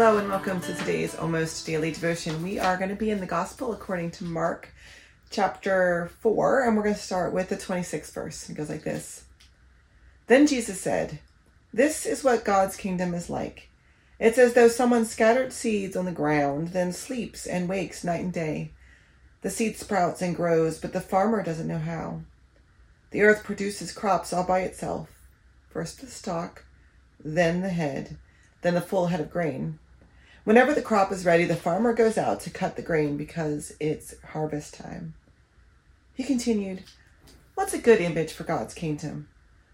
Hello and welcome to today's almost daily devotion. We are going to be in the Gospel according to Mark chapter 4, and we're going to start with the 26th verse. It goes like this Then Jesus said, This is what God's kingdom is like. It's as though someone scattered seeds on the ground, then sleeps and wakes night and day. The seed sprouts and grows, but the farmer doesn't know how. The earth produces crops all by itself first the stalk, then the head then the full head of grain. Whenever the crop is ready, the farmer goes out to cut the grain because it's harvest time. He continued, What's a good image for God's kingdom?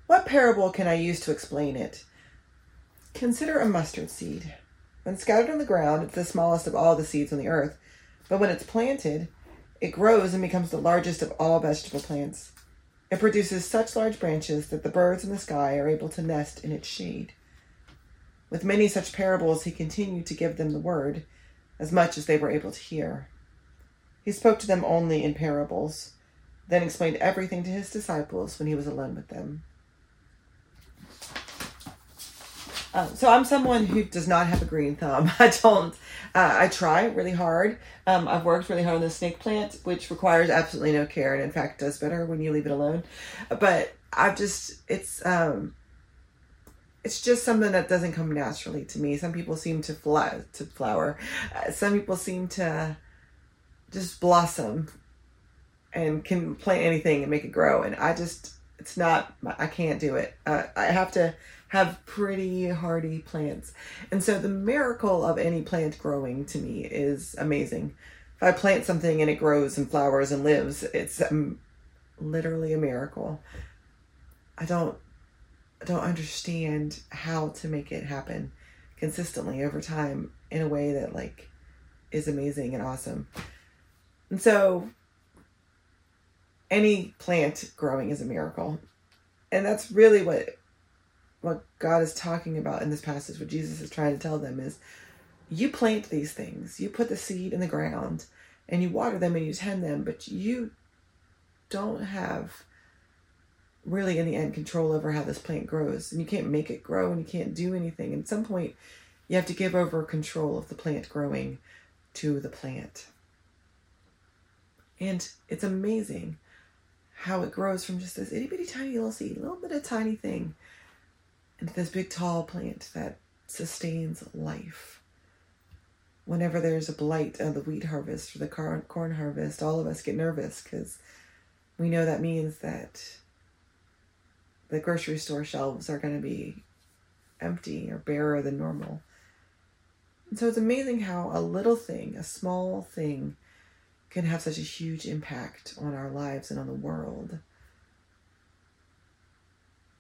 What parable can I use to explain it? Consider a mustard seed. When scattered on the ground, it's the smallest of all the seeds on the earth, but when it's planted, it grows and becomes the largest of all vegetable plants. It produces such large branches that the birds in the sky are able to nest in its shade. With many such parables, he continued to give them the word, as much as they were able to hear. He spoke to them only in parables, then explained everything to his disciples when he was alone with them. Uh, so I'm someone who does not have a green thumb. I don't. Uh, I try really hard. Um, I've worked really hard on the snake plant, which requires absolutely no care, and in fact does better when you leave it alone. But I've just it's um, it's just something that doesn't come naturally to me. Some people seem to fly to flower. Uh, some people seem to just blossom and can plant anything and make it grow. And I just, it's not, I can't do it. Uh, I have to have pretty hardy plants. And so the miracle of any plant growing to me is amazing. If I plant something and it grows and flowers and lives, it's um, literally a miracle. I don't don't understand how to make it happen consistently over time in a way that like is amazing and awesome. And so any plant growing is a miracle. And that's really what what God is talking about in this passage what Jesus is trying to tell them is you plant these things. You put the seed in the ground and you water them and you tend them, but you don't have really in the end control over how this plant grows. And you can't make it grow and you can't do anything. And at some point you have to give over control of the plant growing to the plant. And it's amazing how it grows from just this itty bitty tiny little seed little bit of tiny thing into this big tall plant that sustains life. Whenever there's a blight of the wheat harvest or the corn harvest all of us get nervous because we know that means that the grocery store shelves are going to be empty or barer than normal. And so it's amazing how a little thing, a small thing, can have such a huge impact on our lives and on the world.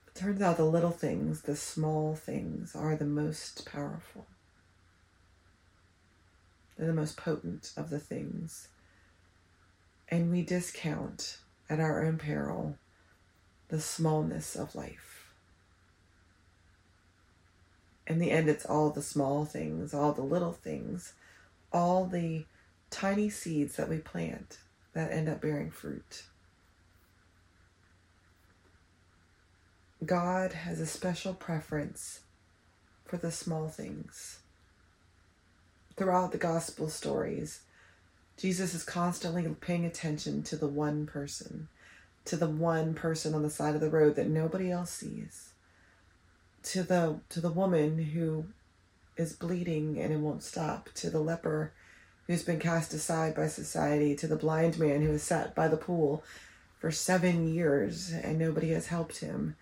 It turns out the little things, the small things, are the most powerful. They're the most potent of the things. And we discount at our own peril the smallness of life. In the end, it's all the small things, all the little things, all the tiny seeds that we plant that end up bearing fruit. God has a special preference for the small things. Throughout the gospel stories, Jesus is constantly paying attention to the one person to the one person on the side of the road that nobody else sees. To the to the woman who is bleeding and it won't stop. To the leper who's been cast aside by society. To the blind man who has sat by the pool for 7 years and nobody has helped him.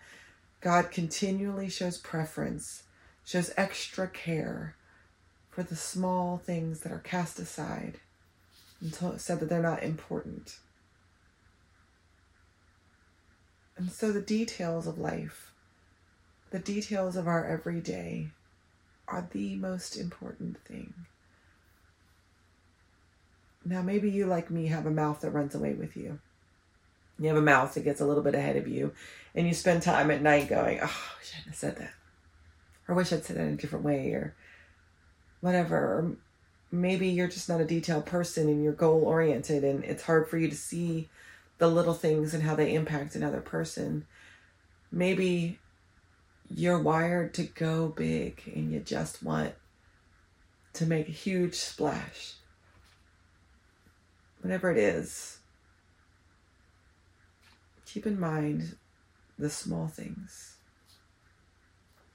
God continually shows preference shows extra care for the small things that are cast aside and said that they're not important and so the details of life, the details of our everyday, are the most important thing. Now, maybe you, like me, have a mouth that runs away with you. You have a mouth that gets a little bit ahead of you, and you spend time at night going, Oh, I shouldn't have said that. Or wish I'd said that in a different way, or whatever. Maybe you're just not a detailed person and you're goal oriented, and it's hard for you to see the little things and how they impact another person. Maybe you're wired to go big and you just want to make a huge splash. Whatever it is, keep in mind the small things.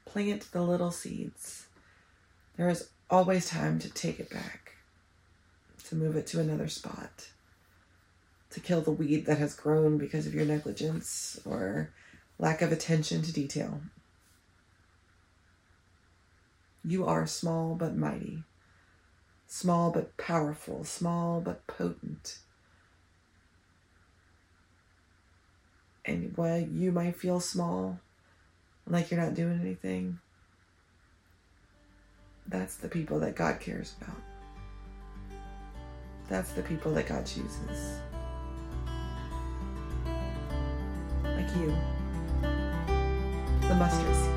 Plant the little seeds. There is always time to take it back, to move it to another spot, to kill the weed that has grown because of your negligence or lack of attention to detail. You are small but mighty, small but powerful, small but potent. And while you might feel small, like you're not doing anything, that's the people that God cares about. That's the people that God chooses. you. The mustard seed.